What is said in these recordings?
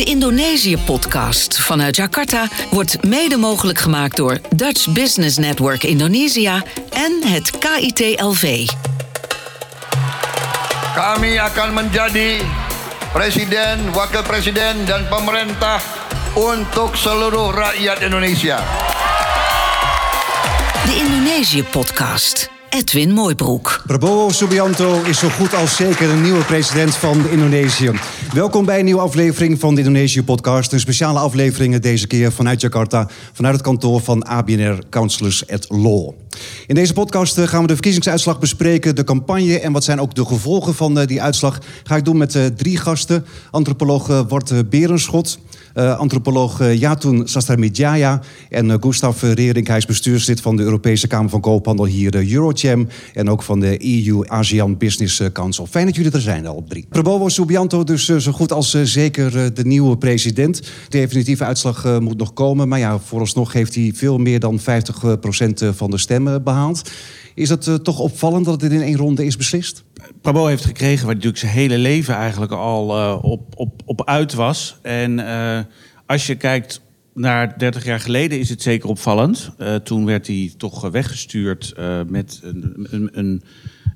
De Indonesië-podcast vanuit Jakarta wordt mede mogelijk gemaakt door Dutch Business Network Indonesia en het KIT-LV. Kami akan menjadi presiden, wakil presiden dan pemerintah untuk seluruh rakyat Indonesia. De Indonesië-podcast. Edwin Mooibroek. Prabowo Subianto is zo goed als zeker een nieuwe president van Indonesië. Welkom bij een nieuwe aflevering van de Indonesië-podcast. Een speciale aflevering deze keer vanuit Jakarta, vanuit het kantoor van ABNR Counselors at Law. In deze podcast eh, gaan we de verkiezingsuitslag bespreken, de campagne en wat zijn ook de gevolgen van eh, die uitslag. Ga ik doen met eh, drie gasten. Antropoloog Wart Berenschot, uh, antropoloog uh, Yatun Sastramidjaya en uh, Gustav Rering. Hij is bestuurslid van de Europese Kamer van Koophandel hier, Eurocham. En ook van de EU-ASEAN Business Council. Fijn dat jullie er zijn, al drie. Prabowo Subianto dus zo goed als zeker de nieuwe president. De definitieve uitslag moet nog komen. Maar ja, vooralsnog heeft hij veel meer dan 50% van de stemmen behaald. Is het toch opvallend dat het in één ronde is beslist? Prabowo heeft gekregen waar natuurlijk zijn hele leven eigenlijk al uh, op, op, op uit was. En uh, als je kijkt naar 30 jaar geleden is het zeker opvallend. Toen werd hij toch weggestuurd met een, een, een,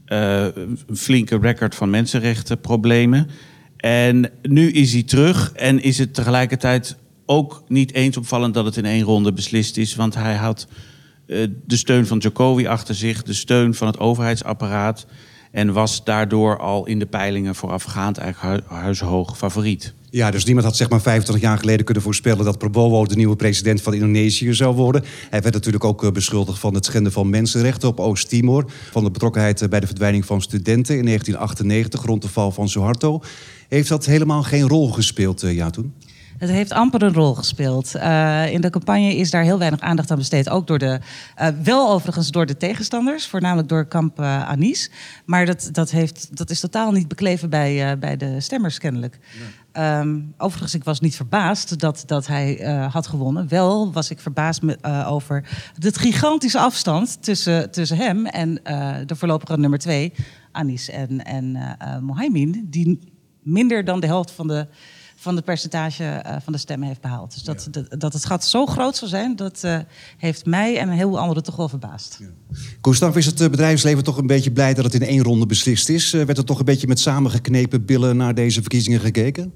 een, flinke record van mensenrechtenproblemen. En nu is hij terug en is het tegelijkertijd ook niet eens opvallend dat het in één ronde beslist is. Want hij had de steun van Jokowi achter zich, de steun van het overheidsapparaat. En was daardoor al in de peilingen voorafgaand eigenlijk huishoog favoriet. Ja, dus niemand had zeg maar 25 jaar geleden kunnen voorspellen dat Prabowo de nieuwe president van Indonesië zou worden. Hij werd natuurlijk ook eh, beschuldigd van het schenden van mensenrechten op Oost-Timor. Van de betrokkenheid eh, bij de verdwijning van studenten in 1998 rond de val van Suharto. Heeft dat helemaal geen rol gespeeld, eh, ja, toen? Het heeft amper een rol gespeeld. Uh, in de campagne is daar heel weinig aandacht aan besteed. Ook door de, uh, wel overigens door de tegenstanders, voornamelijk door kamp uh, Anis. Maar dat, dat, heeft, dat is totaal niet bekleven bij, bij de stemmers kennelijk. Um, overigens, ik was niet verbaasd dat, dat hij had gewonnen. Wel was ik verbaasd met, over de gigantische afstand tussen, tussen hem en de voorlopige nummer twee, Anis en, en Mohaimin. Die minder dan de helft van de van het percentage uh, van de stemmen heeft behaald. Dus dat, ja. dat, dat, het gat zo groot zal zijn, dat uh, heeft mij en een heleboel anderen toch wel verbaasd. Ja. Is het eh, bedrijfsleven toch een beetje blij dat het in één ronde beslist is? Uh, werd er toch een beetje met samengeknepen billen naar deze verkiezingen gekeken?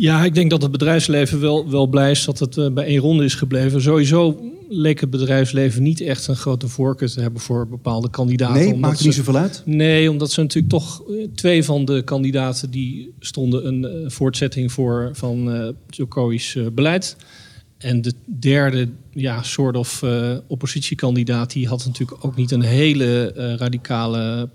Ja, ik denk dat het bedrijfsleven wel, wel blij is dat het uh, bij één ronde is gebleven. Sowieso leek het bedrijfsleven niet echt een grote voorkeur te hebben voor bepaalde kandidaten. Nee, maakt niet zoveel uit? Nee, omdat ze natuurlijk toch twee van de kandidaten die stonden een uh, voortzetting voor van uh, Jokowi's beleid. En de derde ja, soort of oppositiekandidaat, die had natuurlijk ook niet een hele radicale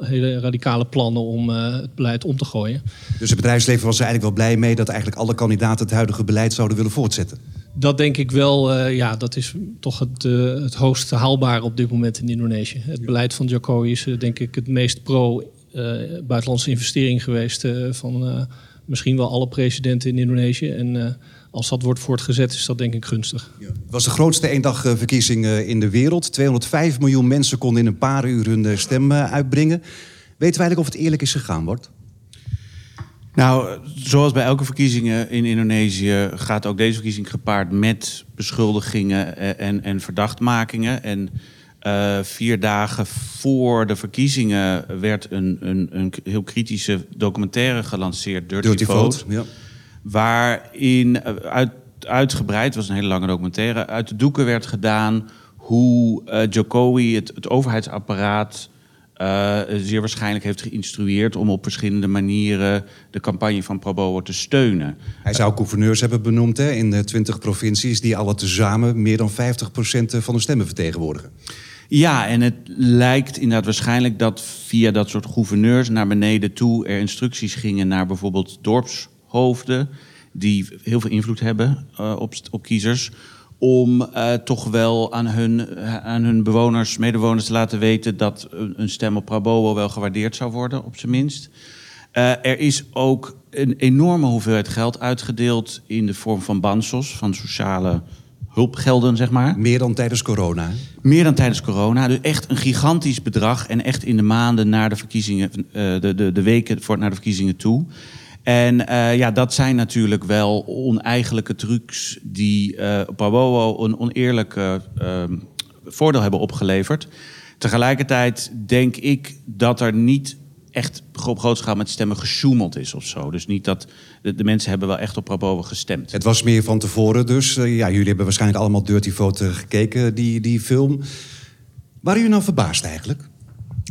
hele radicale plannen om uh, het beleid om te gooien. Dus het bedrijfsleven was er eigenlijk wel blij mee dat eigenlijk alle kandidaten het huidige beleid zouden willen voortzetten? Dat denk ik wel, uh, ja, dat is toch het, uh, het hoogst haalbare op dit moment in Indonesië. Het beleid van Jokowi is denk ik het meest pro-buitenlandse investering geweest van misschien wel alle presidenten in Indonesië. En als dat wordt voortgezet, is dat denk ik gunstig. Ja. Het was de grootste eendagverkiezing in de wereld. 205 miljoen mensen konden in een paar uur hun stem uitbrengen. Weten we eigenlijk of het eerlijk is gegaan wordt? Nou, zoals bij elke verkiezingen in Indonesië gaat ook deze verkiezing gepaard met beschuldigingen en, en verdachtmakingen. En uh, vier dagen voor de verkiezingen werd een, een, een heel kritische documentaire gelanceerd, Dirty, Dirty Vote. Vote ja. Waarin uit, uitgebreid, was een hele lange documentaire, uit de doeken werd gedaan hoe uh, Jokowi het, het overheidsapparaat uh, zeer waarschijnlijk heeft geïnstrueerd om op verschillende manieren de campagne van Prabowo te steunen. Hij zou gouverneurs hebben benoemd hè, in de 20 provincies die alle tezamen meer dan 50% van de stemmen vertegenwoordigen. Ja, en het lijkt inderdaad waarschijnlijk dat via dat soort gouverneurs naar beneden toe er instructies gingen naar bijvoorbeeld dorpshoofden, die heel veel invloed hebben uh, op, op kiezers om uh, toch wel aan hun, aan hun bewoners, medewoners te laten weten dat een stem op Prabowo wel gewaardeerd zou worden, op zijn minst. Uh, er is ook een enorme hoeveelheid geld uitgedeeld in de vorm van bansos, van sociale hulpgelden, zeg maar. Meer dan tijdens corona. Meer dan tijdens corona. Dus echt een gigantisch bedrag. En echt in de maanden na de verkiezingen, uh, de, de, de weken voor, naar de verkiezingen toe. En eh, ja, dat zijn natuurlijk wel oneigenlijke trucs die uh, een oneerlijk uh, voordeel hebben opgeleverd. Tegelijkertijd denk ik dat er niet echt op grote schaal met stemmen gesjoemeld is of zo. Dus niet dat de, mensen hebben wel echt op Prabowo gestemd. Het was meer van tevoren dus. ja, jullie hebben waarschijnlijk allemaal Dirty Vote gekeken, die, die film. Waren jullie nou verbaasd eigenlijk?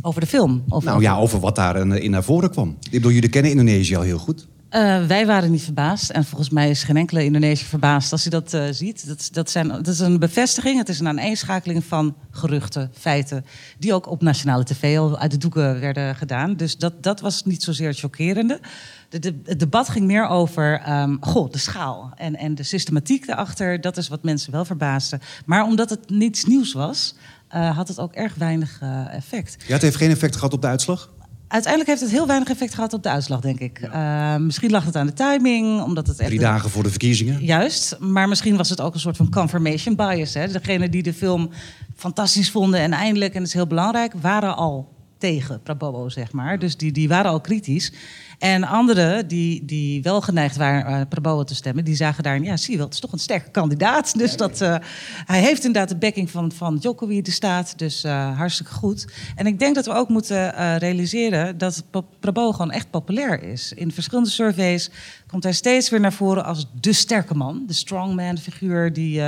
Over de film? Of nou ja, over wat daar in naar voren kwam. Ik bedoel, jullie kennen Indonesië al heel goed. Uh, wij waren niet verbaasd. En volgens mij is geen enkele Indonesiër verbaasd als hij dat uh, ziet. Dat, dat, zijn, dat is een bevestiging. Het is een aaneenschakeling van geruchten, feiten. Die ook op nationale tv al uit de doeken werden gedaan. Dus dat, dat was niet zozeer het chockerende. De, de, het debat ging meer over um, goh, de schaal en, en de systematiek daarachter. Dat is wat mensen wel verbaasden. Maar omdat het niets nieuws was, uh, had het ook erg weinig effect. Ja, het heeft geen effect gehad op de uitslag? Uiteindelijk heeft het heel weinig effect gehad op de uitslag, denk ik. Uh, misschien lag het aan de timing, omdat het echt... Drie dagen voor de verkiezingen. Juist, maar misschien was het ook een soort van confirmation bias. Hè? Degene die de film fantastisch vonden en eindelijk, en dat is heel belangrijk, waren al tegen Prabowo, zeg maar. Dus die, die waren al kritisch. En anderen die, die wel geneigd waren uh, Prabowo te stemmen, die zagen daarin, ja, zie wel, het is toch een sterke kandidaat. Dus dat, uh, hij heeft inderdaad de backing van, van Djokovic de staat, dus uh, hartstikke goed. En ik denk dat we ook moeten realiseren dat Prabowo gewoon echt populair is. In verschillende surveys komt hij steeds weer naar voren als de sterke man, de strongman figuur die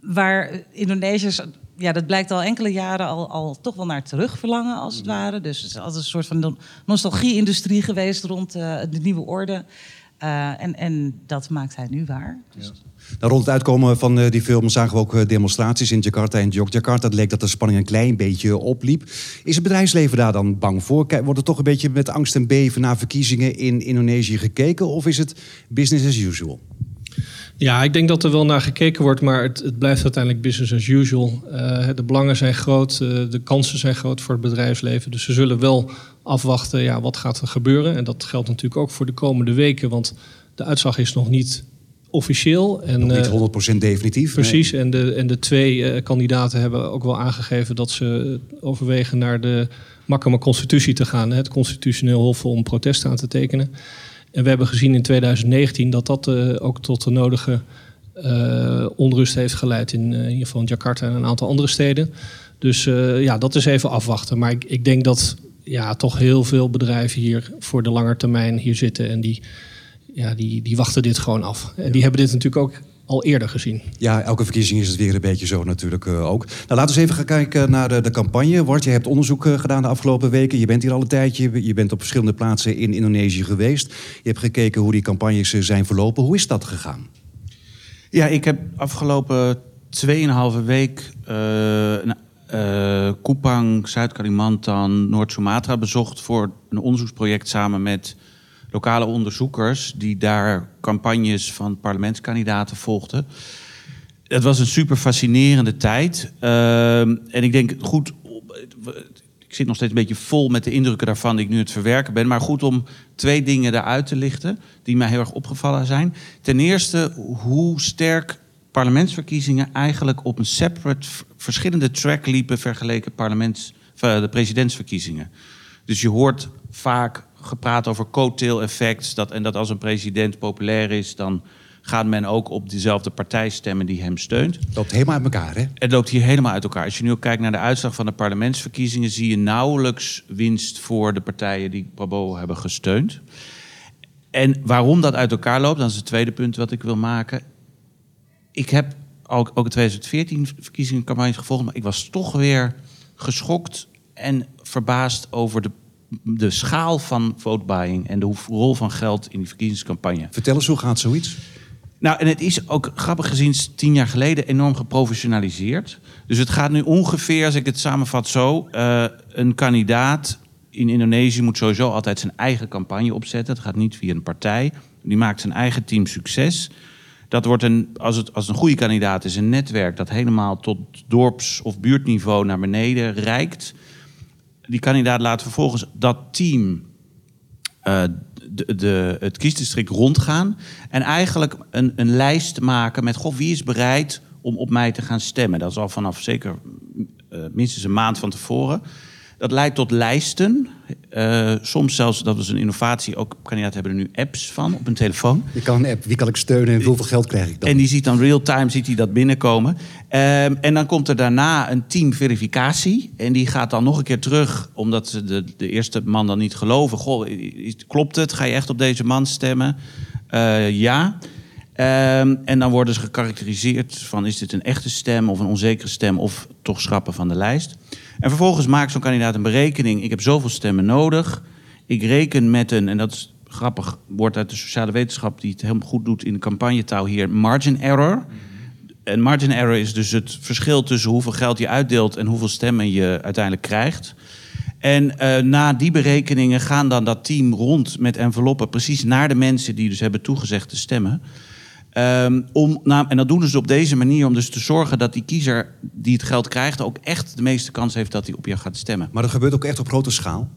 waar Indonesiërs ja, dat blijkt al enkele jaren al, al toch wel naar terug verlangen, als het ware. Dus het is altijd een soort van nostalgie-industrie geweest rond uh, de nieuwe orde. Uh, en, en dat maakt hij nu waar. Dus... Ja. Nou, rond het uitkomen van uh, die film zagen we ook demonstraties in Jakarta en Yogyakarta. Het leek dat de spanning een klein beetje opliep. Is het bedrijfsleven daar dan bang voor? Wordt er toch een beetje met angst en beven naar verkiezingen in Indonesië gekeken? Of is het business as usual? Ja, ik denk dat er wel naar gekeken wordt, maar het, het blijft uiteindelijk business as usual. Uh, de belangen zijn groot, uh, de kansen zijn groot voor het bedrijfsleven. Dus ze zullen wel afwachten, ja, wat gaat er gebeuren? En dat geldt natuurlijk ook voor de komende weken, want de uitslag is nog niet officieel. En, nog niet 100% definitief. Precies, en, de, en de twee uh, kandidaten hebben ook wel aangegeven dat ze overwegen naar de Makkema Constitutie te gaan, het constitutioneel hof om protest aan te tekenen. En we hebben gezien in 2019 dat dat uh, ook tot de nodige uh, onrust heeft geleid in, uh, in ieder geval in Jakarta en een aantal andere steden. Dus ja, dat is even afwachten. Maar ik, ik denk dat ja, toch heel veel bedrijven hier voor de lange termijn hier zitten en die, ja, die, die wachten dit gewoon af. En die hebben dit natuurlijk ook al eerder gezien. Ja, elke verkiezing is het weer een beetje zo natuurlijk uh, ook. Nou, laten we eens even gaan kijken naar de, de campagne. Wart, je hebt onderzoek uh, gedaan de afgelopen weken. Je bent hier al een tijdje. Je bent op verschillende plaatsen in Indonesië geweest. Je hebt gekeken hoe die campagnes uh, zijn verlopen. Hoe is dat gegaan? Ja, ik heb afgelopen 2,5 week Kupang, Zuid-Kalimantan, Noord-Sumatra bezocht... voor een onderzoeksproject samen met lokale onderzoekers die daar campagnes van parlementskandidaten volgden. Het was een super fascinerende tijd. Uh, en ik denk, goed, ik zit nog steeds een beetje vol met de indrukken daarvan die ik nu het verwerken ben. Maar goed om twee dingen eruit te lichten die mij heel erg opgevallen zijn. Ten eerste hoe sterk parlementsverkiezingen eigenlijk op een separate, verschillende track liepen vergeleken parlements, de presidentsverkiezingen. Dus je hoort vaak gepraat over coattail effect. Dat, en dat als een president populair is, dan gaat men ook op dezelfde partij stemmen die hem steunt. Het loopt helemaal uit elkaar, hè? Het loopt hier helemaal uit elkaar. Als je nu ook kijkt naar de uitslag van de parlementsverkiezingen... zie je nauwelijks winst voor de partijen die Prabowo hebben gesteund. En waarom dat uit elkaar loopt, dat is het tweede punt wat ik wil maken. Ik heb ook, ook in 2014 verkiezingencampagnes gevolgd... maar ik was toch weer geschokt en verbaasd over de de schaal van votebuying en de rol van geld in die verkiezingscampagne. Vertel eens, hoe gaat zoiets? Nou, en het is ook grappig gezien tien jaar geleden enorm geprofessionaliseerd. Dus het gaat nu ongeveer, als ik het samenvat zo... Uh, een kandidaat in Indonesië moet sowieso altijd zijn eigen campagne opzetten. Het gaat niet via een partij. Die maakt zijn eigen team succes. Dat wordt een, als het als een goede kandidaat is, een netwerk dat helemaal tot dorps- of buurtniveau naar beneden reikt die kandidaat laat vervolgens dat team uh, de, de, het kiesdistrict rondgaan. En eigenlijk een, een lijst maken met: goh, wie is bereid om op mij te gaan stemmen? Dat is al vanaf zeker uh, minstens een maand van tevoren. Dat leidt tot lijsten. Uh, soms zelfs, dat was een innovatie, ook kandidaten hebben er nu apps van op hun telefoon. Je kan een app, wie kan ik steunen en hoeveel geld krijg ik dan? En die ziet dan real-time ziet hij dat binnenkomen. Um, en dan komt er daarna een team verificatie. En die gaat dan nog een keer terug, omdat ze de, de eerste man dan niet geloven. Goh, klopt het? Ga je echt op deze man stemmen? Uh, ja. Um, en dan worden ze gekarakteriseerd van is dit een echte stem of een onzekere stem of toch schrappen van de lijst. En vervolgens maakt zo'n kandidaat een berekening. Ik heb zoveel stemmen nodig. Ik reken met een, en dat is grappig, woord uit de sociale wetenschap die het helemaal goed doet in de hier, margin error. En margin error is dus het verschil tussen hoeveel geld je uitdeelt en hoeveel stemmen je uiteindelijk krijgt. En uh, na die berekeningen gaan dan dat team rond met enveloppen precies naar de mensen die dus hebben toegezegd te stemmen. Um, om, nou, en dat doen ze op deze manier om dus te zorgen dat die kiezer die het geld krijgt ook echt de meeste kans heeft dat hij op je gaat stemmen. Maar dat gebeurt ook echt op grote schaal?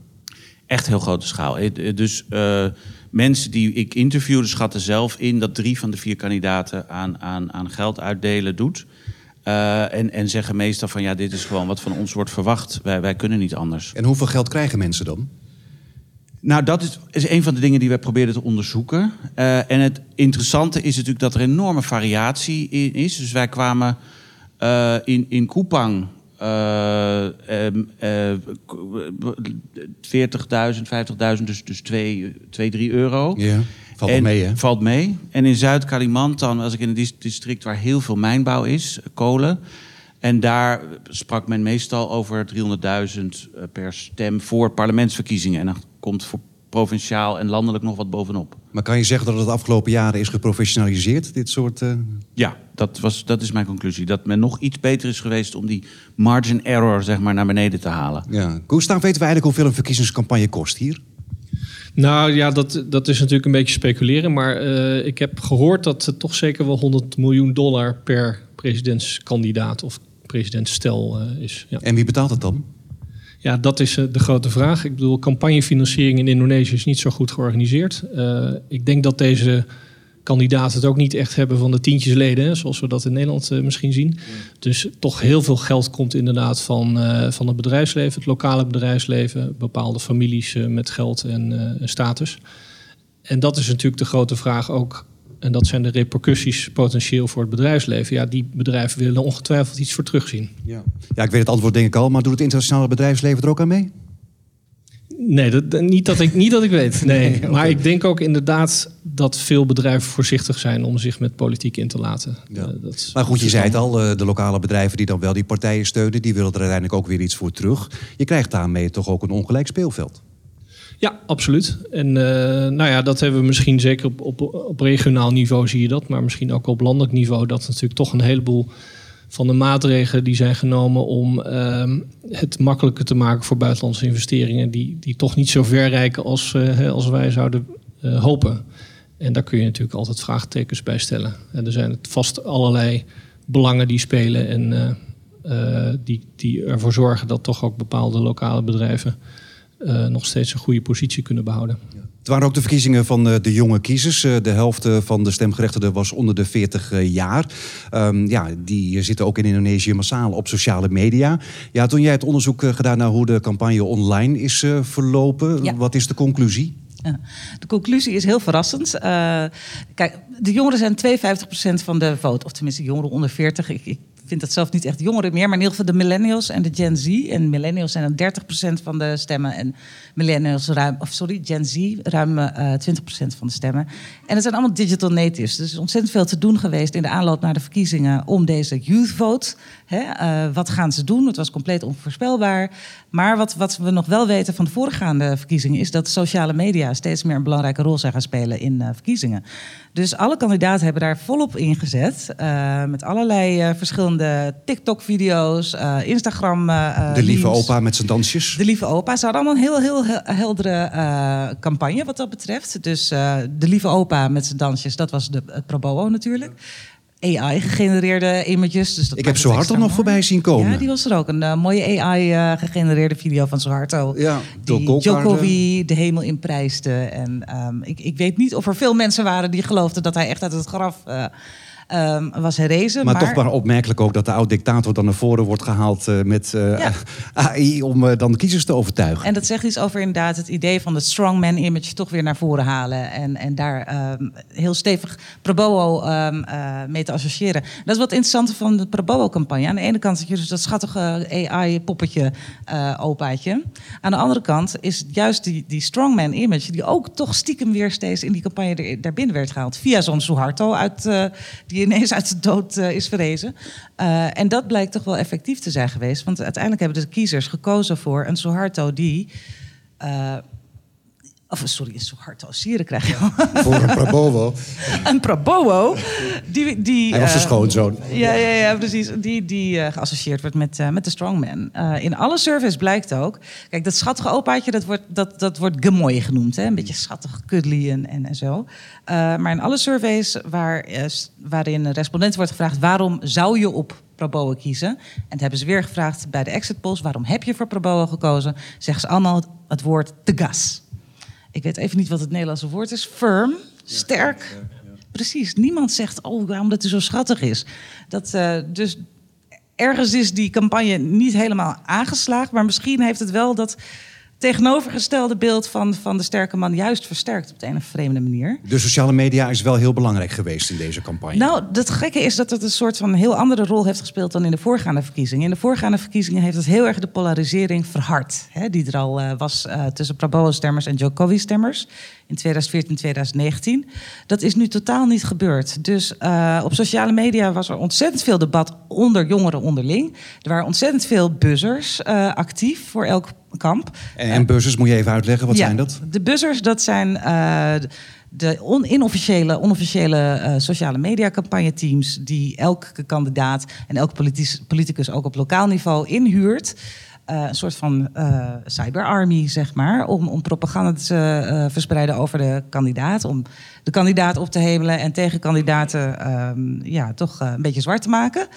Echt heel grote schaal. Dus uh, mensen die ik interviewde schatten zelf in dat drie van de vier kandidaten aan, aan, aan geld uitdelen doet. Uh, en, en zeggen meestal van ja, dit is gewoon wat van ons wordt verwacht. Wij, wij kunnen niet anders. En hoeveel geld krijgen mensen dan? Nou, dat is, is een van de dingen die wij probeerden te onderzoeken. Uh, en het interessante is natuurlijk dat er enorme variatie in is. Dus wij kwamen uh, in, in Kupang uh, 40.000, 50.000, dus, dus 2, 2, 3 euro. Ja, valt en, mee hè? Valt mee. En in Zuid-Kalimantan, als ik in een district waar heel veel mijnbouw is, kolen... En daar sprak men meestal over 300.000 per stem voor parlementsverkiezingen. En dan komt voor provinciaal en landelijk nog wat bovenop. Maar kan je zeggen dat het de afgelopen jaren is geprofessionaliseerd, dit soort... Uh... Ja, dat, was, dat is mijn conclusie. Dat men nog iets beter is geweest om die margin error zeg maar, naar beneden te halen. Ja. Gustav, weten we eigenlijk hoeveel een verkiezingscampagne kost hier? Nou ja, dat, dat is natuurlijk een beetje speculeren. Maar uh, ik heb gehoord dat het toch zeker wel 100 miljoen dollar per presidentskandidaat of presidentstel uh, is. Ja. En wie betaalt het dan? Ja, dat is de grote vraag. Ik bedoel, campagnefinanciering in Indonesië is niet zo goed georganiseerd. Uh, ik denk dat deze kandidaten het ook niet echt hebben van de tientjes leden, zoals we dat in Nederland uh, misschien zien. Dus toch heel veel geld komt inderdaad van, uh, van het bedrijfsleven, het lokale bedrijfsleven, bepaalde families met geld en status. En dat is natuurlijk de grote vraag ook en dat zijn de repercussies potentieel voor het bedrijfsleven. Ja, die bedrijven willen ongetwijfeld iets voor terugzien. Ja, ja ik weet het antwoord denk ik al, maar doet het internationale bedrijfsleven er ook aan mee? Nee, dat, niet, dat ik, niet dat ik weet. Nee. nee Maar ik denk ook inderdaad dat veel bedrijven voorzichtig zijn om zich met politiek in te laten. Ja. Uh, dat maar goed, je zei het al, uh, de lokale bedrijven die dan wel die partijen steunen, die willen er uiteindelijk ook weer iets voor terug. Je krijgt daarmee toch ook een ongelijk speelveld. Ja, absoluut. En uh, nou ja, dat hebben we misschien zeker op, op, op regionaal niveau zie je dat, maar misschien ook op landelijk niveau, dat natuurlijk toch een heleboel van de maatregelen die zijn genomen om uh, het makkelijker te maken voor buitenlandse investeringen, die, die toch niet zo ver reiken als, uh, als wij zouden uh, hopen. En daar kun je natuurlijk altijd vraagtekens bij stellen. En er zijn vast allerlei belangen die spelen en die, die ervoor zorgen dat toch ook bepaalde lokale bedrijven uh, nog steeds een goede positie kunnen behouden. Ja. Het waren ook de verkiezingen van uh, de jonge kiezers. Uh, de helft van de stemgerechtigden was onder de 40 jaar. Um, ja, die zitten ook in Indonesië massaal op sociale media. Ja, toen jij het onderzoek gedaan naar hoe de campagne online is verlopen, ja. wat is de conclusie? De conclusie is heel verrassend. Uh, kijk, de jongeren zijn 52% van de vote, of tenminste jongeren onder 40. Ik, ik vind dat zelf niet echt jongeren meer, maar in ieder geval de millennials en de Gen Z. En millennials zijn dan 30% van de stemmen en millennials ruim, of sorry, Gen Z ruim uh, eh, 20% van de stemmen. En het zijn allemaal digital natives. Dus er is ontzettend veel te doen geweest in de aanloop naar de verkiezingen om deze youth vote. Hè, uh, wat gaan ze doen? Het was compleet onvoorspelbaar. Maar wat, wat we nog wel weten van de voorgaande verkiezingen is dat sociale media steeds meer een belangrijke rol zijn gaan spelen in uh, verkiezingen. Dus alle kandidaten hebben daar volop ingezet. Uh, met allerlei uh, verschillende TikTok-video's, uh, Instagram. de lieve memes. opa met zijn dansjes. De lieve opa. Ze hadden allemaal een heel, heel heldere campagne wat dat betreft. Dus de lieve opa met zijn dansjes, dat was de, het pro bono natuurlijk. AI-gegenereerde images. Dus dat ik heb Soeharto nog voorbij zien komen. Ja, die was er ook. Een uh, mooie AI-gegenereerde uh, video van Soeharto. Ja, die Jokowi de hemel inprijsde. En um, ik, ik weet niet of er veel mensen waren die geloofden dat hij echt uit het graf... Ehm, was herrezen. Maar, toch maar opmerkelijk ook dat de oud-dictator dan naar voren wordt gehaald uh, met uh, ja. AI om uh, dan kiezers te overtuigen. En dat zegt iets over inderdaad het idee van het strongman image toch weer naar voren halen. En, en daar um, heel stevig Probowo um, mee te associëren. Dat is wat interessante van de Probowo-campagne. Aan de ene kant zit je dus dat schattige AI-poppetje, opaatje. Aan de andere kant is juist die, die strongman image... die ook toch stiekem weer steeds in die campagne er, daar binnen werd gehaald. Via zo'n Suharto uit, die ineens uit de dood is verrezen. Uh, en dat blijkt toch wel effectief te zijn geweest. Want uiteindelijk hebben de kiezers gekozen voor een Suharto die. Of sorry, een Suharto Sieren krijg je Voor een Prabowo. een Prabowo. Die, die, Hij was de uh, schoonzoon. Ja, ja, ja, precies. Die, die uh, geassocieerd wordt met, uh, met de strongman. in alle surveys blijkt ook... Kijk, dat schattige opaatje, dat wordt, dat, dat wordt gemooi genoemd. Hè? Een beetje schattig, cuddly en, en, en zo. maar in alle surveys waar, waarin respondenten wordt gevraagd... waarom zou je op Prabowo kiezen? En dat hebben ze weer gevraagd bij de exit polls. Waarom heb je voor Prabowo gekozen? Zeggen ze allemaal het, het woord te gas. Ik weet even niet wat het Nederlandse woord is. Firm, sterk. Precies. Niemand zegt, oh, waarom dat hij zo schattig is. Dat, uh, dus ergens is die campagne niet helemaal aangeslagen. Maar misschien heeft het wel dat tegenovergestelde beeld van, van de sterke man juist versterkt op de een of vreemde manier. De sociale media is wel heel belangrijk geweest in deze campagne. Nou, het gekke is dat het een soort van heel andere rol heeft gespeeld dan in de voorgaande verkiezingen. In de voorgaande verkiezingen heeft het heel erg de polarisering verhard, hè, die er al uh, was uh, tussen Prabowo-stemmers en Jokowi-stemmers in 2014, 2019. Dat is nu totaal niet gebeurd. Dus uh, op sociale media was er ontzettend veel debat onder jongeren onderling. Er waren ontzettend veel buzzers actief voor elk kamp. En, en buzzers, moet je even uitleggen, wat ja, zijn dat? De buzzers, dat zijn uh, de on inofficiële, onofficiële uh, sociale media campagneteams... die elke kandidaat en elke politicus ook op lokaal niveau inhuurt... Uh, een soort van uh, cyberarmy, zeg maar, om, om propaganda te verspreiden over de kandidaat. Om de kandidaat op te hemelen en tegenkandidaten um, ja, toch een beetje zwart te maken.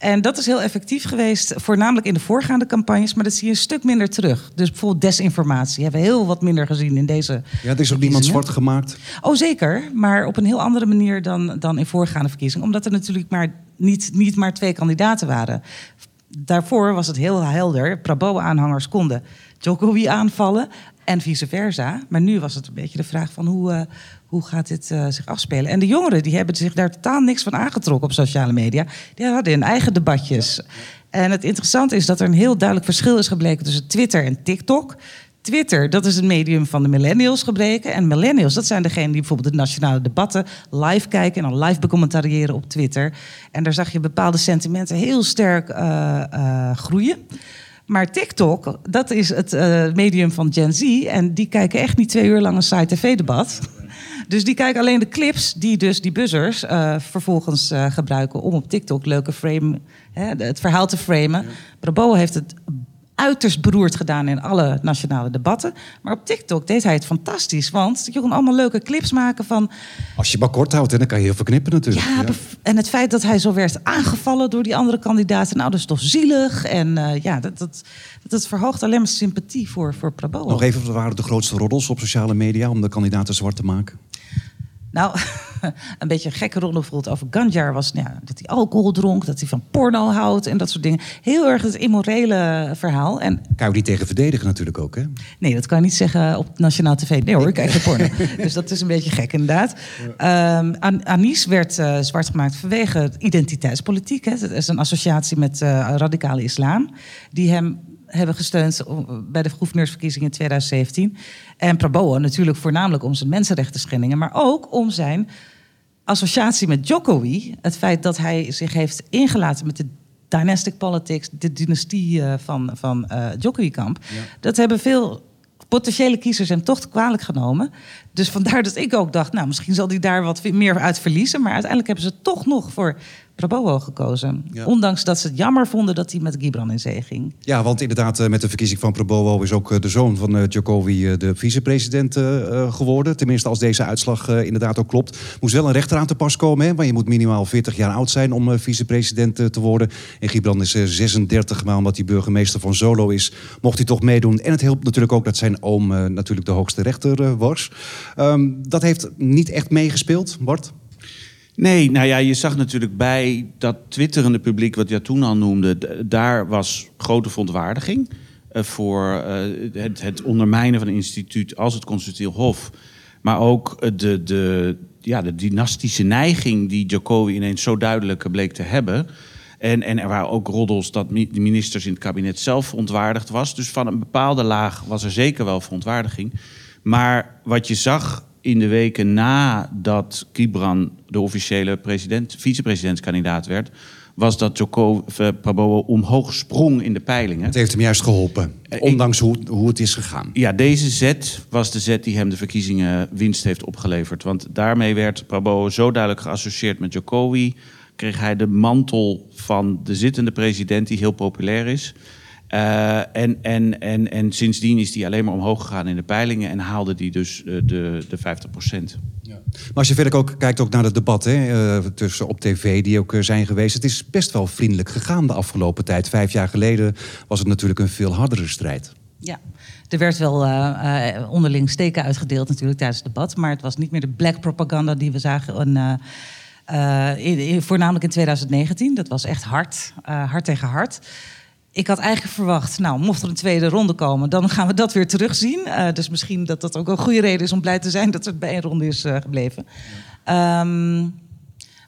En dat is heel effectief geweest, voornamelijk in de voorgaande campagnes, maar dat zie je een stuk minder terug. Dus bijvoorbeeld desinformatie hebben we heel wat minder gezien in deze. Ja, er is ook niemand zwart gemaakt. Oh, zeker, maar op een heel andere manier dan, dan in voorgaande verkiezingen, omdat er natuurlijk maar niet, niet maar twee kandidaten waren daarvoor was het heel helder. Prabowo-aanhangers konden Jokowi aanvallen en vice versa. Maar nu was het een beetje de vraag van hoe, uh, hoe gaat dit uh, zich afspelen? En de jongeren die hebben zich daar totaal niks van aangetrokken op sociale media. Die hadden hun eigen debatjes. En het interessante is dat er een heel duidelijk verschil is gebleken tussen Twitter en TikTok. Twitter, dat is een medium van de millennials gebleken. En millennials, dat zijn degenen die bijvoorbeeld de nationale debatten live kijken en dan live becommentariëren op Twitter. En daar zag je bepaalde sentimenten heel sterk uh, uh, groeien. Maar TikTok, dat is het medium van Gen Z. En die kijken echt niet twee uur lang een site tv-debat. Dus die kijken alleen de clips die dus die buzzers uh, vervolgens uh, gebruiken om op TikTok leuke frame, hè, het verhaal te framen. Ja. Prabowo heeft het uiterst beroerd gedaan in alle nationale debatten. Maar op TikTok deed hij het fantastisch. Want je kon allemaal leuke clips maken van... Als je maar kort houdt, dan kan je heel veel knippen natuurlijk. Ja, ja. en het feit dat hij zo werd aangevallen door die andere kandidaten... nou, dat is toch zielig. En uh, ja, dat, dat, dat verhoogt alleen maar sympathie voor, voor Prabowo. Nog even, wat waren de grootste roddels op sociale media... om de kandidaten zwart te maken? Nou, een beetje een gekke rol bijvoorbeeld over Ganjar was nou, dat hij alcohol dronk, dat hij van porno houdt en dat soort dingen. Heel erg het immorele verhaal. En, kan je die tegen verdedigen natuurlijk ook, hè? Nee, dat kan je niet zeggen op nationaal tv. Nee hoor, ik kijk geen porno. dus dat is een beetje gek inderdaad. Ja. Um, An Anis werd uh, zwart gemaakt vanwege identiteitspolitiek. Hè. Dat is een associatie met uh, radicale islam. Die hem hebben gesteund bij de gouverneursverkiezingen in 2017. En Prabowo natuurlijk voornamelijk om zijn mensenrechten schendingen, maar ook om zijn associatie met Jokowi. Het feit dat hij zich heeft ingelaten met de dynastic politics, de dynastie van, van uh, Jokowi-kamp. Ja. Dat hebben veel potentiële kiezers hem toch kwalijk genomen. Dus vandaar dat ik ook dacht, nou, misschien zal hij daar wat meer uit verliezen. Maar uiteindelijk hebben ze toch nog voor Prabowo gekozen. Ja. Ondanks dat ze het jammer vonden dat hij met Gibran in zee ging. Ja, want inderdaad, met de verkiezing van Prabowo is ook de zoon van uh, Jokowi de vicepresident geworden. Tenminste, als deze uitslag inderdaad ook klopt. Moest wel een rechter aan te pas komen, hè, want je moet minimaal 40 jaar oud zijn om vicepresident te worden. En Gibran is 36, maar omdat hij burgemeester van Solo is, mocht hij toch meedoen. En het helpt natuurlijk ook dat zijn oom natuurlijk de hoogste rechter was. Um, dat heeft niet echt meegespeeld, Bart? Nee, nou ja, je zag natuurlijk bij dat twitterende publiek, wat je toen al noemde, daar was grote verontwaardiging eh, voor eh, het, ondermijnen van een instituut als het Constitutioneel Hof. Maar ook eh, de, de, ja, de dynastische neiging die Jokowi ineens zo duidelijk bleek te hebben. En, en er waren ook roddels dat de ministers in het kabinet zelf verontwaardigd was. Dus van een bepaalde laag was er zeker wel verontwaardiging. Maar wat je zag in de weken nadat Gibran de officiële president, vicepresidentskandidaat werd, was dat Joko eh, Prabowo omhoog sprong in de peilingen. Het heeft hem juist geholpen, ik- ondanks hoe, hoe het is gegaan. Ja, deze zet was de zet die hem de verkiezingen winst heeft opgeleverd. Want daarmee werd Prabowo zo duidelijk geassocieerd met Jokowi. Kreeg hij de mantel van de zittende president, die heel populair is. Eh, en, en, en, en sindsdien is hij alleen maar omhoog gegaan in de peilingen en haalde die dus eh, de, de 50 procent. Maar als je verder ook kijkt ook naar de debatten hè, eh, tussen op tv die ook zijn geweest. Het is best wel vriendelijk gegaan de afgelopen tijd. Vijf jaar geleden was het natuurlijk een veel hardere strijd. Ja, er werd wel eh, eh, onderling steken uitgedeeld natuurlijk tijdens het debat. Maar het was niet meer de black propaganda die we zagen in, eh, eh, in- in- voornamelijk in 2019. Dat was echt hard, eh, hard tegen hard. Ik had eigenlijk verwacht, nou, mocht er een tweede ronde komen, dan gaan we dat weer terugzien. Eh, dus misschien dat dat ook een goede reden is om blij te zijn dat het bij één ronde is eh, gebleven. Ehm,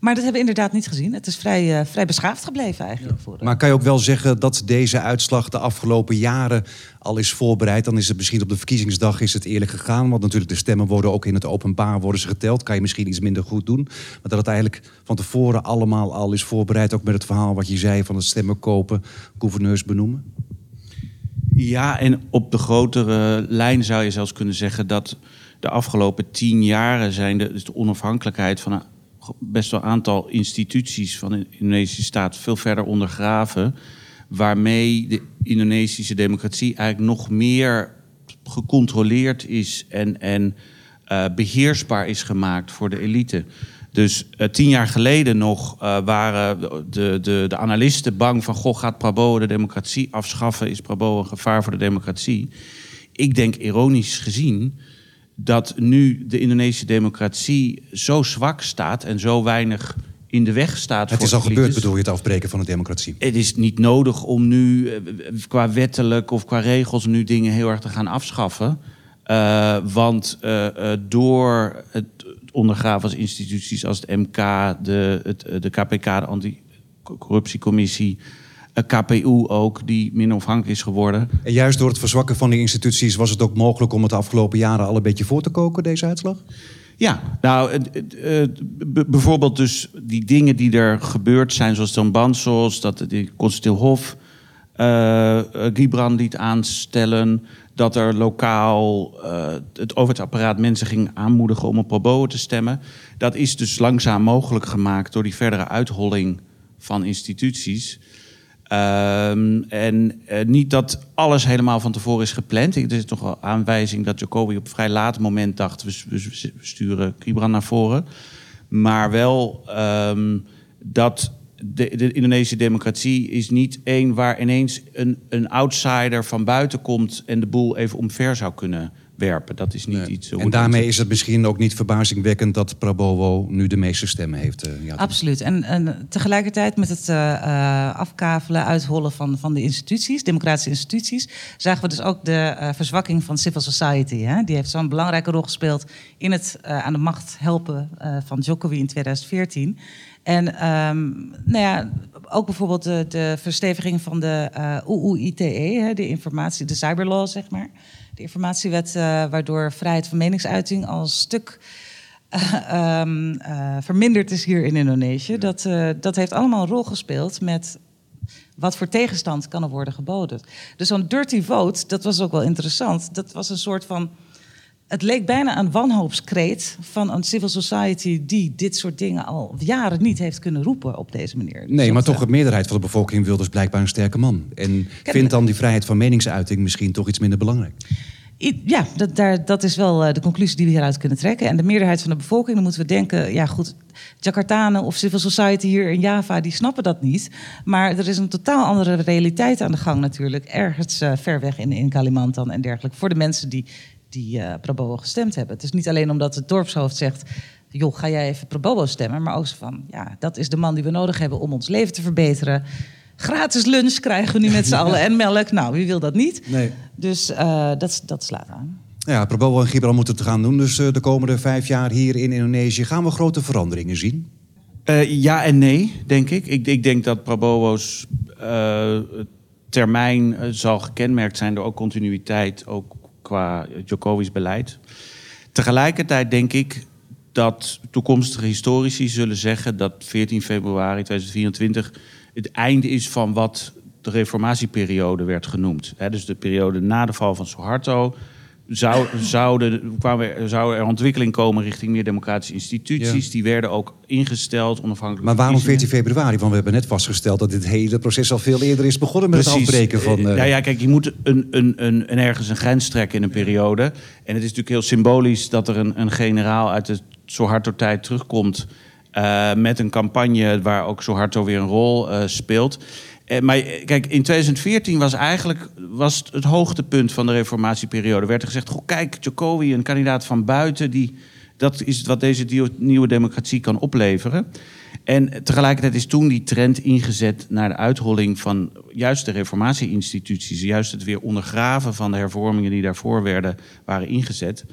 maar dat hebben we inderdaad niet gezien. Het is vrij, eh, vrij beschaafd gebleven eigenlijk. Voor, Maar kan je ook wel zeggen dat deze uitslag de afgelopen jaren al is voorbereid? Dan is het misschien op de verkiezingsdag is het eerlijk gegaan. Want natuurlijk de stemmen worden ook in het openbaar worden ze geteld. Kan je misschien iets minder goed doen. Maar dat het eigenlijk van tevoren allemaal al is voorbereid. Ook met het verhaal wat je zei van het stemmen kopen, gouverneurs benoemen. Ja, en op de grotere lijn zou je zelfs kunnen zeggen dat de afgelopen tien jaren zijn de, dus de onafhankelijkheid van een best wel aantal instituties van de Indonesische staat veel verder ondergraven. Waarmee de Indonesische democratie eigenlijk nog meer gecontroleerd is en, en eh, beheersbaar is gemaakt voor de elite. Dus eh, tien jaar geleden nog eh, waren de, de, de analisten bang van... goh, gaat Prabowo de democratie afschaffen? Is Prabowo een gevaar voor de democratie? Ik denk ironisch gezien dat nu de Indonesische democratie zo zwak staat... en zo weinig in de weg staat Het voor is al gebeurd, bedoel je, het afbreken van de democratie. Het is niet nodig om nu eh, qua wettelijk of qua regels nu dingen heel erg te gaan afschaffen. Eh, want eh, eh, door het ondergraven van instituties als het MK, de, het, eh, de KPK, de Anticorruptiecommissie, eh, KPU ook, die minder onafhankelijk is geworden. En juist door het verzwakken van die instituties was het ook mogelijk om het de afgelopen jaren al een beetje voor te koken, deze uitslag? Ja, nou, bijvoorbeeld dus die dingen die er gebeurd zijn, zoals dan Bansos, dat de Constitutioneel Hof eh, Gibran liet aanstellen, dat er lokaal eh, het overheidsapparaat mensen ging aanmoedigen om op Prabowo te stemmen. Dat is dus langzaam mogelijk gemaakt door die verdere uitholling van instituties. Ehm, en eh, niet dat alles helemaal van tevoren is gepland. Er is toch wel aanwijzing dat Jokowi op een vrij laat moment dacht... we, sturen Gibran naar voren. Maar wel ehm, dat de, de Indonesische democratie is niet één... waar ineens een, een outsider van buiten komt... en de boel even omver zou kunnen werpen. Dat is niet iets... hoe En het- daarmee is het misschien ook niet verbazingwekkend dat Prabowo nu de meeste stemmen heeft. eh, ja, Absoluut. En, en tegelijkertijd met het eh, eh, afkavelen, uithollen van, van de instituties, democratische instituties, zagen we dus ook de eh, verzwakking van civil society. Hè? Die heeft zo'n belangrijke rol gespeeld in het eh, aan de macht helpen eh, van Jokowi in 2014. En ehm, nou ja, ook bijvoorbeeld de, de versteviging van de eh UUITE, hè, de informatie, de cyberlaw, zeg maar. De informatiewet, eh, waardoor vrijheid van meningsuiting al een stuk eh, ehm, eh, verminderd is hier in Indonesië. Dat, dat heeft allemaal een rol gespeeld met wat voor tegenstand kan er worden geboden. Dus zo'n dirty vote, dat was ook wel interessant. Dat was een soort van. Het leek bijna een wanhoopskreet van een civil society die dit soort dingen al jaren niet heeft kunnen roepen op deze manier. Dus Nee, maar toch de meerderheid van de bevolking wil dus blijkbaar een sterke man. En vindt dan die vrijheid van meningsuiting misschien toch iets minder belangrijk? Ja, dat, daar, dat is wel eh, de conclusie die we hieruit kunnen trekken. En de meerderheid van de bevolking, dan moeten we denken... ja goed, Jakartanen of civil society hier in Java, die snappen dat niet. Maar er is een totaal andere realiteit aan de gang natuurlijk. Ergens eh, ver weg in, in Kalimantan en dergelijke. Voor de mensen die, die eh Prabowo gestemd hebben. Het is niet alleen omdat het dorpshoofd zegt... joh, ga jij even Prabowo stemmen? Maar ook zo van, ja, dat is de man die we nodig hebben om ons leven te verbeteren. Gratis lunch krijgen we nu met z'n allen en melk. Nou, wie wil dat niet? Nee. Dus eh, dat, dat slaat aan. Ja, Prabowo en Gibran moeten het gaan doen. Dus eh, de komende vijf jaar hier in Indonesië gaan we grote veranderingen zien. Eh, ja en nee, denk ik. Ik, ik denk dat Prabowo's eh, termijn zal gekenmerkt zijn door ook continuïteit, ook qua Djokovic beleid. Tegelijkertijd denk ik dat toekomstige historici zullen zeggen dat 14 februari 2024 het einde is van wat de reformatieperiode werd genoemd. Dus de periode na de val van Suharto. Zou, zouden, kwamen er, zou er ontwikkeling komen richting meer democratische instituties. Ja. Die werden ook ingesteld, onafhankelijk Maar waarom verkiezingen. 14 februari? Want we hebben net vastgesteld dat dit hele proces al veel eerder is begonnen met het afbreken van... eh, Ja, ja, kijk, je moet een, een, een, een ergens een grens trekken in een periode. En het is natuurlijk heel symbolisch dat er een, een generaal uit de Suharto-tijd terugkomt... eh, met een campagne waar ook Suharto weer een rol eh, speelt. Eh, maar eh, kijk, in 2014 was eigenlijk was het, hoogtepunt van de reformatieperiode. werd er gezegd, goh, kijk, Jokowi, een kandidaat van buiten... die dat is wat deze nieuwe democratie kan opleveren. En tegelijkertijd is toen die trend ingezet naar de uitholling van juist de reformatie-instituties. Juist het weer ondergraven van de hervormingen die daarvoor werden, waren ingezet.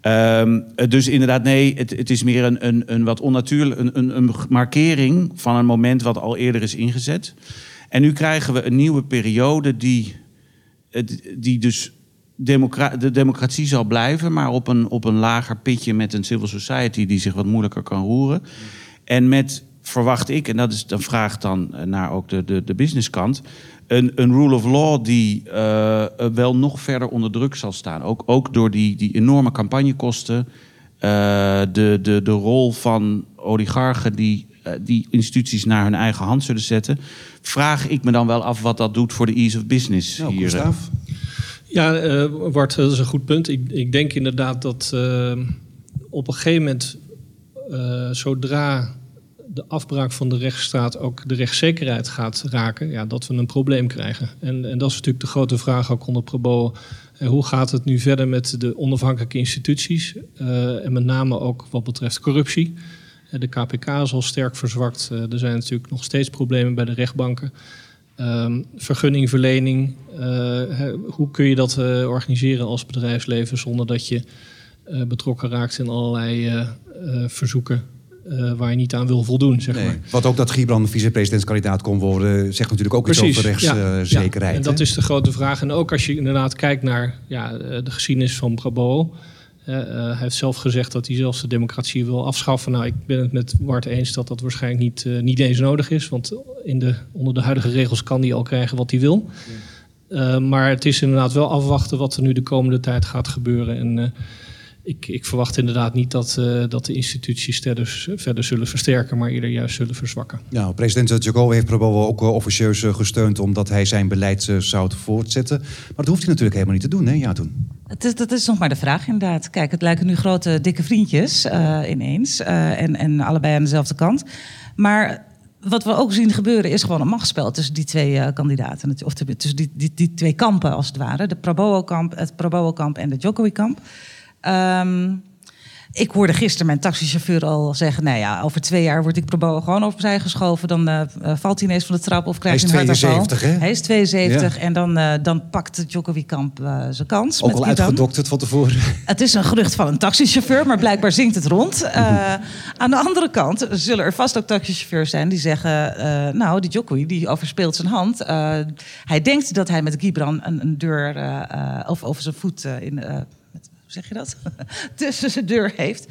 Ehm, dus inderdaad, nee, het, het is meer een, een, een wat onnatuurlijk, een, een markering van een moment wat al eerder is ingezet. En nu krijgen we een nieuwe periode die, die dus de democratie zal blijven, maar op een, op een lager pitje met een civil society die zich wat moeilijker kan roeren. En met, verwacht ik, en dat is de vraag dan eh, naar ook de, de, de businesskant, een, een rule of law die eh, eh, wel nog verder onder druk zal staan. Ook, ook door die, die enorme campagnekosten, de, de, de rol van oligarchen die die instituties naar hun eigen hand zullen zetten. Vraag ik me dan wel af wat dat doet voor de ease of business nou, hier. Gustav? Ja, eh Bart, dat is een goed punt. Ik, ik denk inderdaad dat eh, op een gegeven moment, eh, zodra de afbraak van de rechtsstaat ook de rechtszekerheid gaat raken, ja, dat we een probleem krijgen. En, en dat is natuurlijk de grote vraag ook onder Probo. Eh, hoe gaat het nu verder met de onafhankelijke instituties? Eh, en met name ook wat betreft corruptie. Eh, De KPK is al sterk verzwakt. Eh, Er zijn natuurlijk nog steeds problemen bij de rechtbanken. Ehm, vergunningverlening. eh, hoe kun je dat organiseren als bedrijfsleven zonder dat je betrokken raakt in allerlei verzoeken waar je niet aan wil voldoen, zeg Nee. maar. Wat ook dat Gibran vicepresidentskandidaat kon worden, zegt natuurlijk ook iets over rechtszekerheid. ja. En dat is de grote vraag. En ook als je inderdaad kijkt naar ja, de geschiedenis van Prabowo. Eh, hij heeft zelf gezegd dat hij zelfs de democratie wil afschaffen. Nou, ik ben het met Bart eens dat dat waarschijnlijk niet, eh, niet eens nodig is. Want in de, onder de huidige regels kan hij al krijgen wat hij wil. Eh, maar het is inderdaad wel afwachten wat er nu de komende tijd gaat gebeuren. En ik, ik verwacht inderdaad niet dat, dat de instituties verder, verder zullen versterken, maar eerder juist zullen verzwakken. Nou, president Jokowi heeft Prabowo ook officieus gesteund omdat hij zijn beleid zou voortzetten. Maar dat hoeft hij natuurlijk helemaal niet te doen, hè? Ja, toen. Is, dat is nog maar de vraag inderdaad. Kijk, het lijken nu grote, dikke vriendjes eh, ineens. eh, en, en allebei aan dezelfde kant. Maar wat we ook zien gebeuren is gewoon een machtsspel tussen die twee eh, kandidaten. Of tussen die, die, die twee kampen als het ware. De Prabowo-kamp, het Prabowo-kamp en de Jokowi-kamp. Ehm, ik hoorde gisteren mijn taxichauffeur al zeggen... nou ja, over twee jaar word ik gewoon opzij geschoven. Dan eh, eh, valt hij ineens van de trap of krijgt Hij hij is een hartaanval. 72, hè? Hij is 72 en dan, eh, dan pakt het Jokowi-kamp eh, zijn kans. Ook met al uitgedokterd van tevoren. Het is een gerucht van een taxichauffeur, maar blijkbaar zingt het rond. Eh, aan de andere kant zullen er vast ook taxichauffeurs zijn die zeggen... nou, die Jokowi die overspeelt zijn hand. Hij denkt dat hij met Gibran een, een deur of over zijn voet in... zeg je dat? Tussen zijn deur heeft.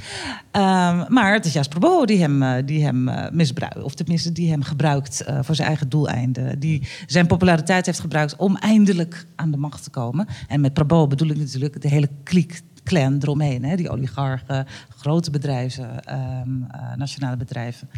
Ehm, maar het is juist Prabowo die hem, eh, die hem eh, misbruikt. Of tenminste, die hem gebruikt eh, voor zijn eigen doeleinden. Die zijn populariteit heeft gebruikt om eindelijk aan de macht te komen. En met Prabowo bedoel ik natuurlijk de hele kliek clan eromheen. Hè? Die oligarchen, grote bedrijven, ehm, eh, nationale bedrijven.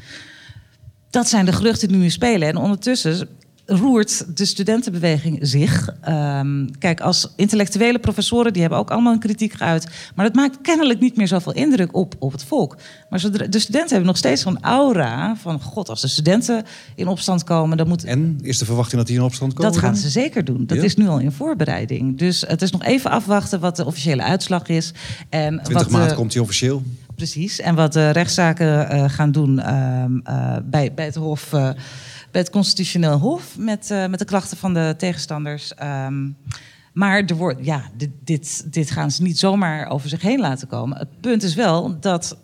Dat zijn de geruchten die nu spelen. En ondertussen roert de studentenbeweging zich. Ehm, kijk, als intellectuele professoren, die hebben ook allemaal een kritiek geuit. Maar dat maakt kennelijk niet meer zoveel indruk op, op het volk. Maar zodra, de studenten hebben nog steeds zo'n aura van... god, als de studenten in opstand komen, dan moet... En is de verwachting dat hij in opstand komen? Dat gaan ze zeker doen. Dat Ja? is nu al in voorbereiding. Dus het is nog even afwachten wat de officiële uitslag is. En 20 wat, maart eh, komt hij officieel. Precies. En wat de rechtszaken uh, gaan doen ehm, uh, bij, bij het Hof, uh, bij het Constitutioneel Hof met, met de klachten van de tegenstanders. Um, maar er wordt, ja, dit, dit, dit gaan ze niet zomaar over zich heen laten komen. Het punt is wel dat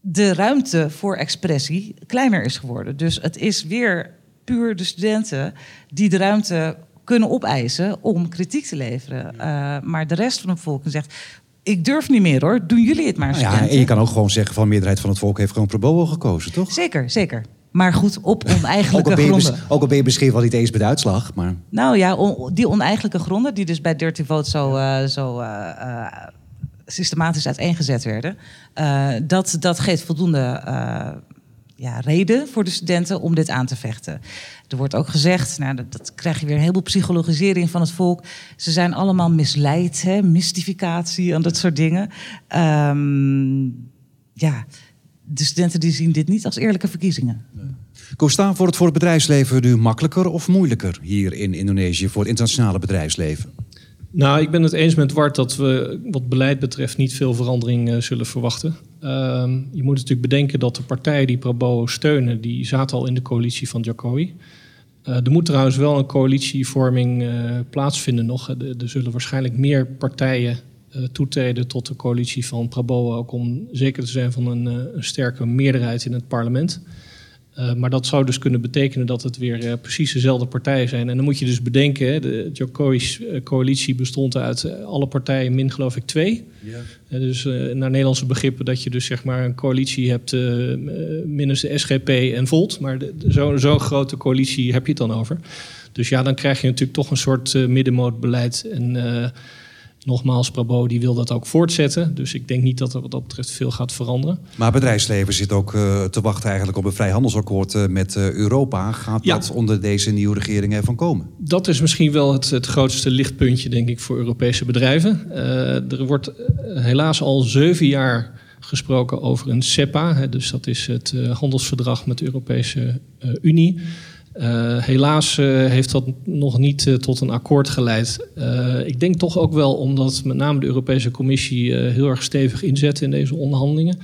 de ruimte voor expressie kleiner is geworden. Dus het is weer puur de studenten die de ruimte kunnen opeisen om kritiek te leveren. Uh, maar de rest van de bevolking zegt. Ik durf niet meer hoor, doen jullie het maar. Nou ja, en je kan ook gewoon zeggen van de meerderheid van het volk heeft gewoon pro bono gekozen, toch? Zeker, zeker. Maar goed, op oneigenlijke ook gronden. Ook al ben je misschien wel niet eens bij de uitslag. Maar... Nou ja, on, die oneigenlijke gronden, die dus bij Dirty Vote zo, uh, zo uh, uh, systematisch uiteengezet werden, dat, dat geeft voldoende ja, reden voor de studenten om dit aan te vechten. Er wordt ook gezegd, nou, dat, dat krijg je weer een heleboel psychologisering van het volk. Ze zijn allemaal misleid, hè, mystificatie en dat soort dingen. Um, ja, de studenten die zien dit niet als eerlijke verkiezingen. Nee. Costa, wordt het voor het bedrijfsleven nu makkelijker of moeilijker hier in Indonesië voor het internationale bedrijfsleven? Nou, ik ben het eens met Wart dat we wat beleid betreft niet veel verandering uh, zullen verwachten. Uh, je moet natuurlijk bedenken dat de partijen die Prabowo steunen, die zaten al in de coalitie van Jokowi. Uh, er moet trouwens wel een coalitievorming uh, plaatsvinden nog. Er, er zullen waarschijnlijk meer partijen toetreden tot de coalitie van Prabowo, ook om zeker te zijn van een, een sterke meerderheid in het parlement. Uh, maar dat zou dus kunnen betekenen dat het weer uh, precies dezelfde partijen zijn. En dan moet je dus bedenken, hè, de Jokovic-coalitie bestond uit alle partijen min geloof ik twee. Ja. Uh, dus naar Nederlandse begrippen dat je dus zeg maar een coalitie hebt minus de SGP en Volt. Maar zo'n zo grote coalitie heb je het dan over. Dus ja, dan krijg je natuurlijk toch een soort middenmootbeleid en Nogmaals, Prabo die wil dat ook voortzetten. Dus ik denk niet dat er wat dat betreft veel gaat veranderen. Maar het bedrijfsleven zit ook uh, te wachten eigenlijk op een vrijhandelsakkoord uh, met uh, Europa. Gaat ja. dat onder deze nieuwe regering ervan komen? Dat is misschien wel het, het grootste lichtpuntje, denk ik, voor Europese bedrijven. er wordt helaas al zeven jaar gesproken over een CEPA. Hè, dus dat is het handelsverdrag met de Europese Unie. Uh, helaas uh, heeft dat nog niet uh, tot een akkoord geleid. ik denk toch ook wel omdat met name de Europese Commissie heel erg stevig inzet in deze onderhandelingen.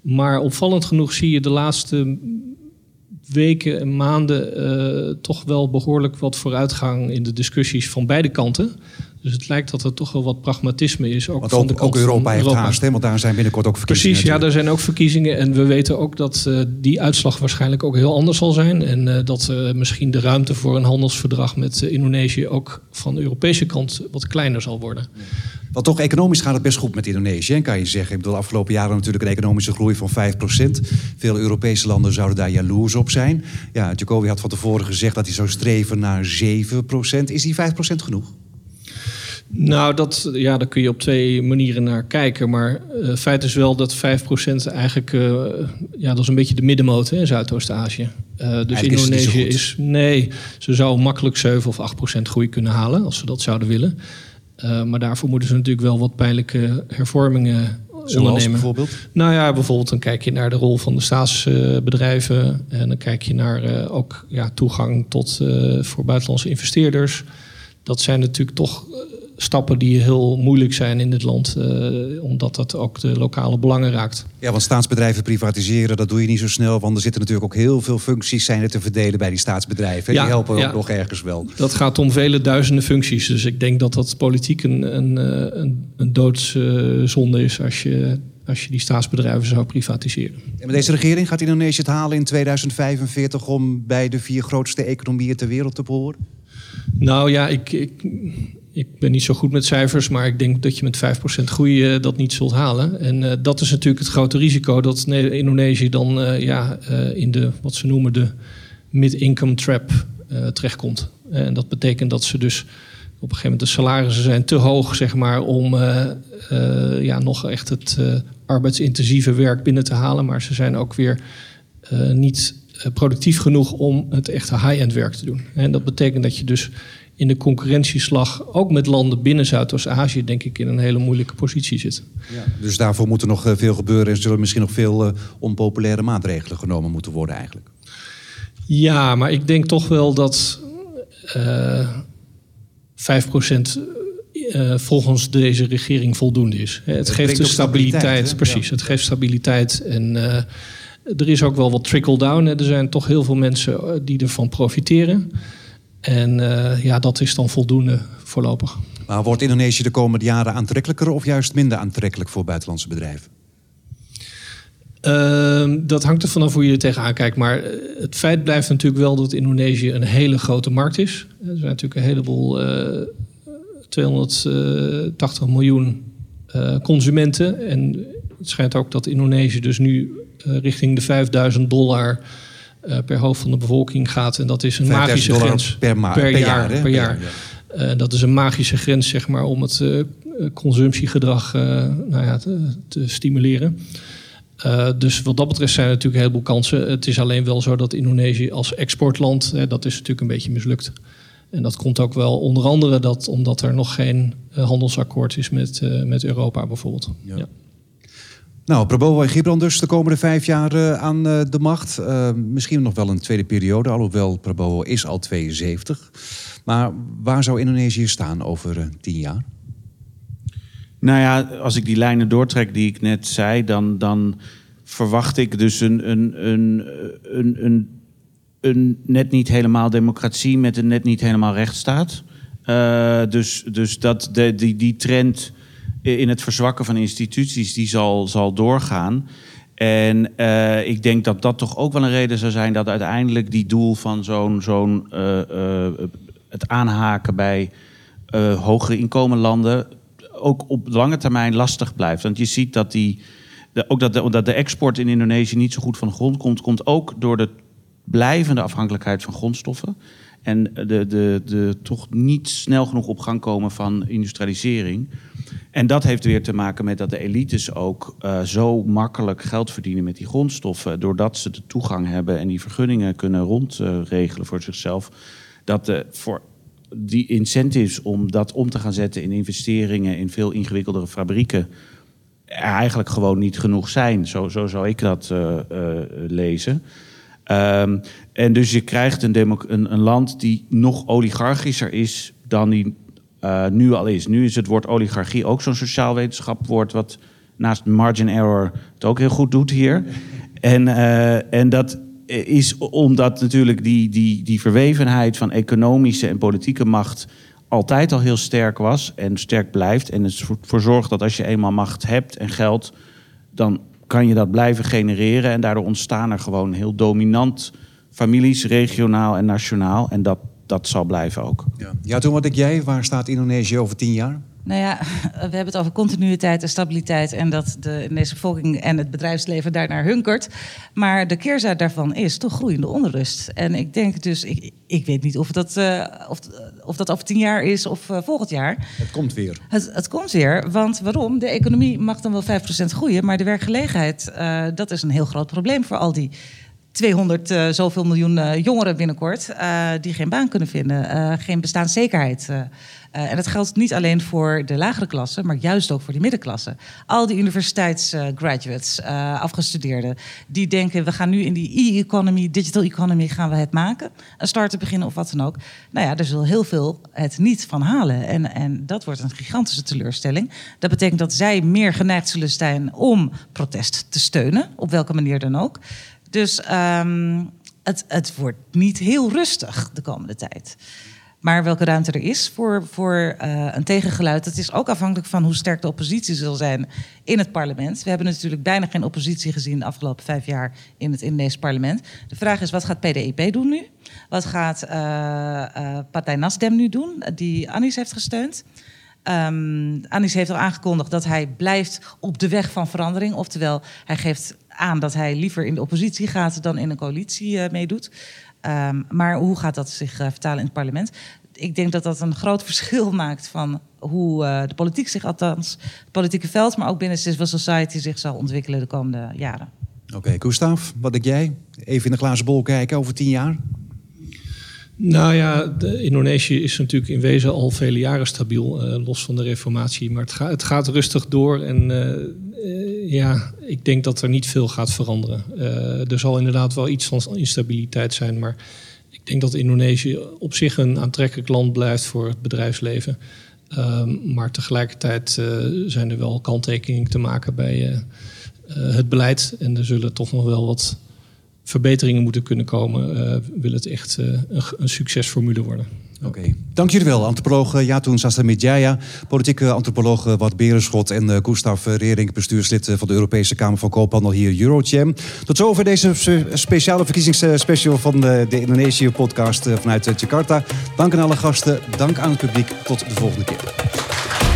Maar opvallend genoeg zie je de laatste weken en maanden toch wel behoorlijk wat vooruitgang in de discussies van beide kanten. Dus het lijkt dat er toch wel wat pragmatisme is. Ook, want van de kant ook Europa heeft Europa. haast, hè? want daar zijn binnenkort ook verkiezingen. Precies, ja, daar zijn ook verkiezingen. En we weten ook dat uh, die uitslag waarschijnlijk ook heel anders zal zijn. En uh, dat uh, misschien de ruimte voor een handelsverdrag met Indonesië ook van de Europese kant wat kleiner zal worden. Want toch, economisch gaat het best goed met Indonesië, kan je zeggen. Ik bedoel, de afgelopen jaren natuurlijk een economische groei van 5%. Veel Europese landen zouden daar jaloers op zijn. Ja, Jacobi had van tevoren gezegd dat hij zou streven naar 7%. Is die 5% genoeg? Nou, dat, ja, daar kun je op twee manieren naar kijken. Maar uh, feit is wel dat 5% eigenlijk... Uh, ja, dat is een beetje de middenmoot hè, in Zuidoost-Azië. Uh, dus Indonesië is, is, Nee, ze zou makkelijk 7 of 8% groei kunnen halen... als ze dat zouden willen. maar daarvoor moeten ze natuurlijk wel wat pijnlijke hervormingen Zoals ondernemen. bijvoorbeeld? Nou ja, bijvoorbeeld dan kijk je naar de rol van de staatsbedrijven... en dan kijk je naar ook ja, toegang tot, voor buitenlandse investeerders... Dat zijn natuurlijk toch stappen die heel moeilijk zijn in dit land, uh, omdat dat ook de lokale belangen raakt. Ja, want staatsbedrijven privatiseren, dat doe je niet zo snel, want er zitten natuurlijk ook heel veel functies zijn er te verdelen bij die staatsbedrijven. Ja, die helpen ja, ook nog ergens wel. Dat gaat om vele duizenden functies, dus ik denk dat dat politiek een, een, eh, een, een doodszonde is als je als je die staatsbedrijven zou privatiseren. En met deze regering gaat Indonesië het halen in 2045 om bij de vier grootste economieën ter wereld te behoren? Nou ja, ik, ik, ik ben niet zo goed met cijfers, maar ik denk dat je met 5% groei uh, dat niet zult halen. En uh, dat is natuurlijk het grote risico dat Indonesië dan uh, ja, in de, wat ze noemen, de mid-income trap terechtkomt. En dat betekent dat ze dus op een gegeven moment de salarissen zijn te hoog, zeg maar, om ja, nog echt het arbeidsintensieve werk binnen te halen. Maar ze zijn ook weer niet productief genoeg om het echte high-end werk te doen. En dat betekent dat je dus in de concurrentieslag, ook met landen binnen Zuidoost-Azië, denk ik in een hele moeilijke positie zit. Ja, dus daarvoor moet er nog eh, veel gebeuren en zullen misschien nog veel uh, onpopulaire maatregelen genomen moeten worden eigenlijk. Ja, maar ik denk toch wel dat uh, 5% eh, volgens deze regering voldoende is. Hè, Het, geeft de stabiliteit, precies. Het geeft stabiliteit en eh, er is ook wel wat trickle-down. Er zijn toch heel veel mensen eh, die ervan profiteren. En eh, ja, dat is dan voldoende voorlopig. Maar wordt Indonesië de komende jaren aantrekkelijker of juist minder aantrekkelijk voor buitenlandse bedrijven? Ehm, dat hangt er vanaf hoe je er tegenaan kijkt. Maar eh, het feit blijft natuurlijk wel dat Indonesië een hele grote markt is. Er zijn natuurlijk een heleboel eh 280 miljoen eh, consumenten. En het schijnt ook dat Indonesië dus nu richting de 5000 dollar eh, per hoofd van de bevolking gaat. En dat is een 5000 magische grens. per ma- per, per jaar. per jaar. Eh, dat is een magische grens, zeg maar, om het eh, consumptiegedrag nou ja, te, te stimuleren. Dus wat dat betreft zijn er natuurlijk een heleboel kansen. Het is alleen wel zo dat Indonesië als exportland, hè, dat is natuurlijk een beetje mislukt. En dat komt ook wel onder andere dat, omdat er nog geen handelsakkoord is met, met Europa bijvoorbeeld. Ja. Ja. Nou, Prabowo en Gibran dus de komende vijf jaar eh, aan eh, de macht. Eh, misschien nog wel een tweede periode, alhoewel Prabowo is al 72. Maar waar zou Indonesië staan over tien jaar? Nou ja, als ik die lijnen doortrek die ik net zei, dan, dan verwacht ik dus een, een, een, een, een, net niet helemaal democratie met een net niet helemaal rechtsstaat. Dus dus dat de, die, die trend in het verzwakken van instituties, die zal, zal doorgaan. En eh, ik denk dat dat toch ook wel een reden zou zijn dat uiteindelijk die doel van zo'n zo'n eh, eh, het aanhaken bij hogere inkomenlanden ook op lange termijn lastig blijft. Want je ziet dat die, de, ook dat dat de export in Indonesië niet zo goed van de grond komt, komt ook door de blijvende afhankelijkheid van grondstoffen. En de, de, de toch niet snel genoeg op gang komen van industrialisering. En dat heeft weer te maken met dat de elites ook eh, zo makkelijk geld verdienen met die grondstoffen. Doordat ze de toegang hebben en die vergunningen kunnen rondregelen voor zichzelf. Dat de, voor die incentives om dat om te gaan zetten in investeringen in veel ingewikkeldere fabrieken. er eigenlijk gewoon niet genoeg zijn. Zo, zo zou ik dat eh, eh, lezen. Ehm, en dus je krijgt een, een land die nog oligarchischer is dan die eh, nu al is. Nu is het woord oligarchie ook zo'n sociaal wetenschapwoord... wat naast margin error het ook heel goed doet hier. En, eh, en dat is omdat natuurlijk die, die, die verwevenheid van economische en politieke macht... altijd al heel sterk was en sterk blijft. En het ervoor zorgt dat als je eenmaal macht hebt en geld... dan kan je dat blijven genereren. En daardoor ontstaan er gewoon heel dominant families, regionaal en nationaal. En dat, dat zal blijven ook. Ja, ja toen wat ik jij, waar staat Indonesië over tien jaar? Nou ja, we hebben het over continuïteit en stabiliteit en dat de Indonesische bevolking en het bedrijfsleven daarnaar hunkert. Maar de keerzijde daarvan is toch groeiende onrust. En ik denk dus, ik, ik weet niet of dat, eh, of, of dat over tien jaar is of eh, volgend jaar. Het komt weer. Het, het komt weer, want waarom? De economie mag dan wel 5% groeien, maar de werkgelegenheid, eh, dat is een heel groot probleem voor al die 200 eh, zoveel miljoen eh, jongeren binnenkort eh, die geen baan kunnen vinden, geen bestaanszekerheid. en dat geldt niet alleen voor de lagere klasse, maar juist ook voor die middenklasse. Al die universiteitsgraduates, afgestudeerden, die denken we gaan nu in die e-economy, digital economy, gaan we het maken. Een start-up beginnen of wat dan ook. Nou ja, er zullen heel veel het niet van halen. En, en dat wordt een gigantische teleurstelling. Dat betekent dat zij meer geneigd zullen zijn om protest te steunen, op welke manier dan ook. Dus ehm, het, het wordt niet heel rustig de komende tijd. Maar welke ruimte er is voor, voor eh, een tegengeluid, dat is ook afhankelijk van hoe sterk de oppositie zal zijn in het parlement. We hebben natuurlijk bijna geen oppositie gezien de afgelopen vijf jaar in het Indonesische parlement. De vraag is, wat gaat PDIP doen nu? Wat gaat eh eh Partij Nasdem nu doen, die Anis heeft gesteund? Ehm Anis heeft al aangekondigd dat hij blijft op de weg van verandering. Oftewel, hij geeft aan dat hij liever in de oppositie gaat dan in een coalitie eh, meedoet. Ehm, maar hoe gaat dat zich eh, vertalen in het parlement? Ik denk dat dat een groot verschil maakt van hoe eh, de politiek zich, althans het politieke veld, maar ook binnen civil society zich zal ontwikkelen de komende jaren. Oké, Gustav, wat ik jij? Even in de glazen bol kijken over tien jaar. Nou ja, de Indonesië is natuurlijk in wezen al vele jaren stabiel, eh, los van de reformatie. Maar het, ga, het gaat rustig door en ja, ik denk dat er niet veel gaat veranderen. Eh, er zal inderdaad wel iets van instabiliteit zijn, maar ik denk dat Indonesië op zich een aantrekkelijk land blijft voor het bedrijfsleven. Ehm, maar tegelijkertijd uh, zijn er wel kanttekeningen te maken bij uh, het beleid. En er zullen toch nog wel wat verbeteringen moeten kunnen komen. Wil het echt een, een succesformule worden. Oké, dank jullie wel. Antropoloog eh, Jatoen Sastamidjaya, politieke antropoloog eh, Wat Berenschot en uh, Gustav Rering, bestuurslid van de Europese Kamer van Koophandel hier Eurochem. Tot zover deze speciale verkiezingsspecial van de, de Indonesië-podcast vanuit Jakarta. Dank aan alle gasten, dank aan het publiek. Tot de volgende keer.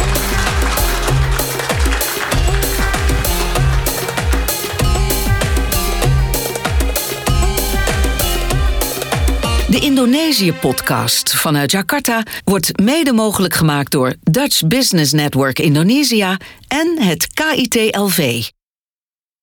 De Indonesië-podcast vanuit Jakarta wordt mede mogelijk gemaakt door Dutch Business Network Indonesia en het KIT LV.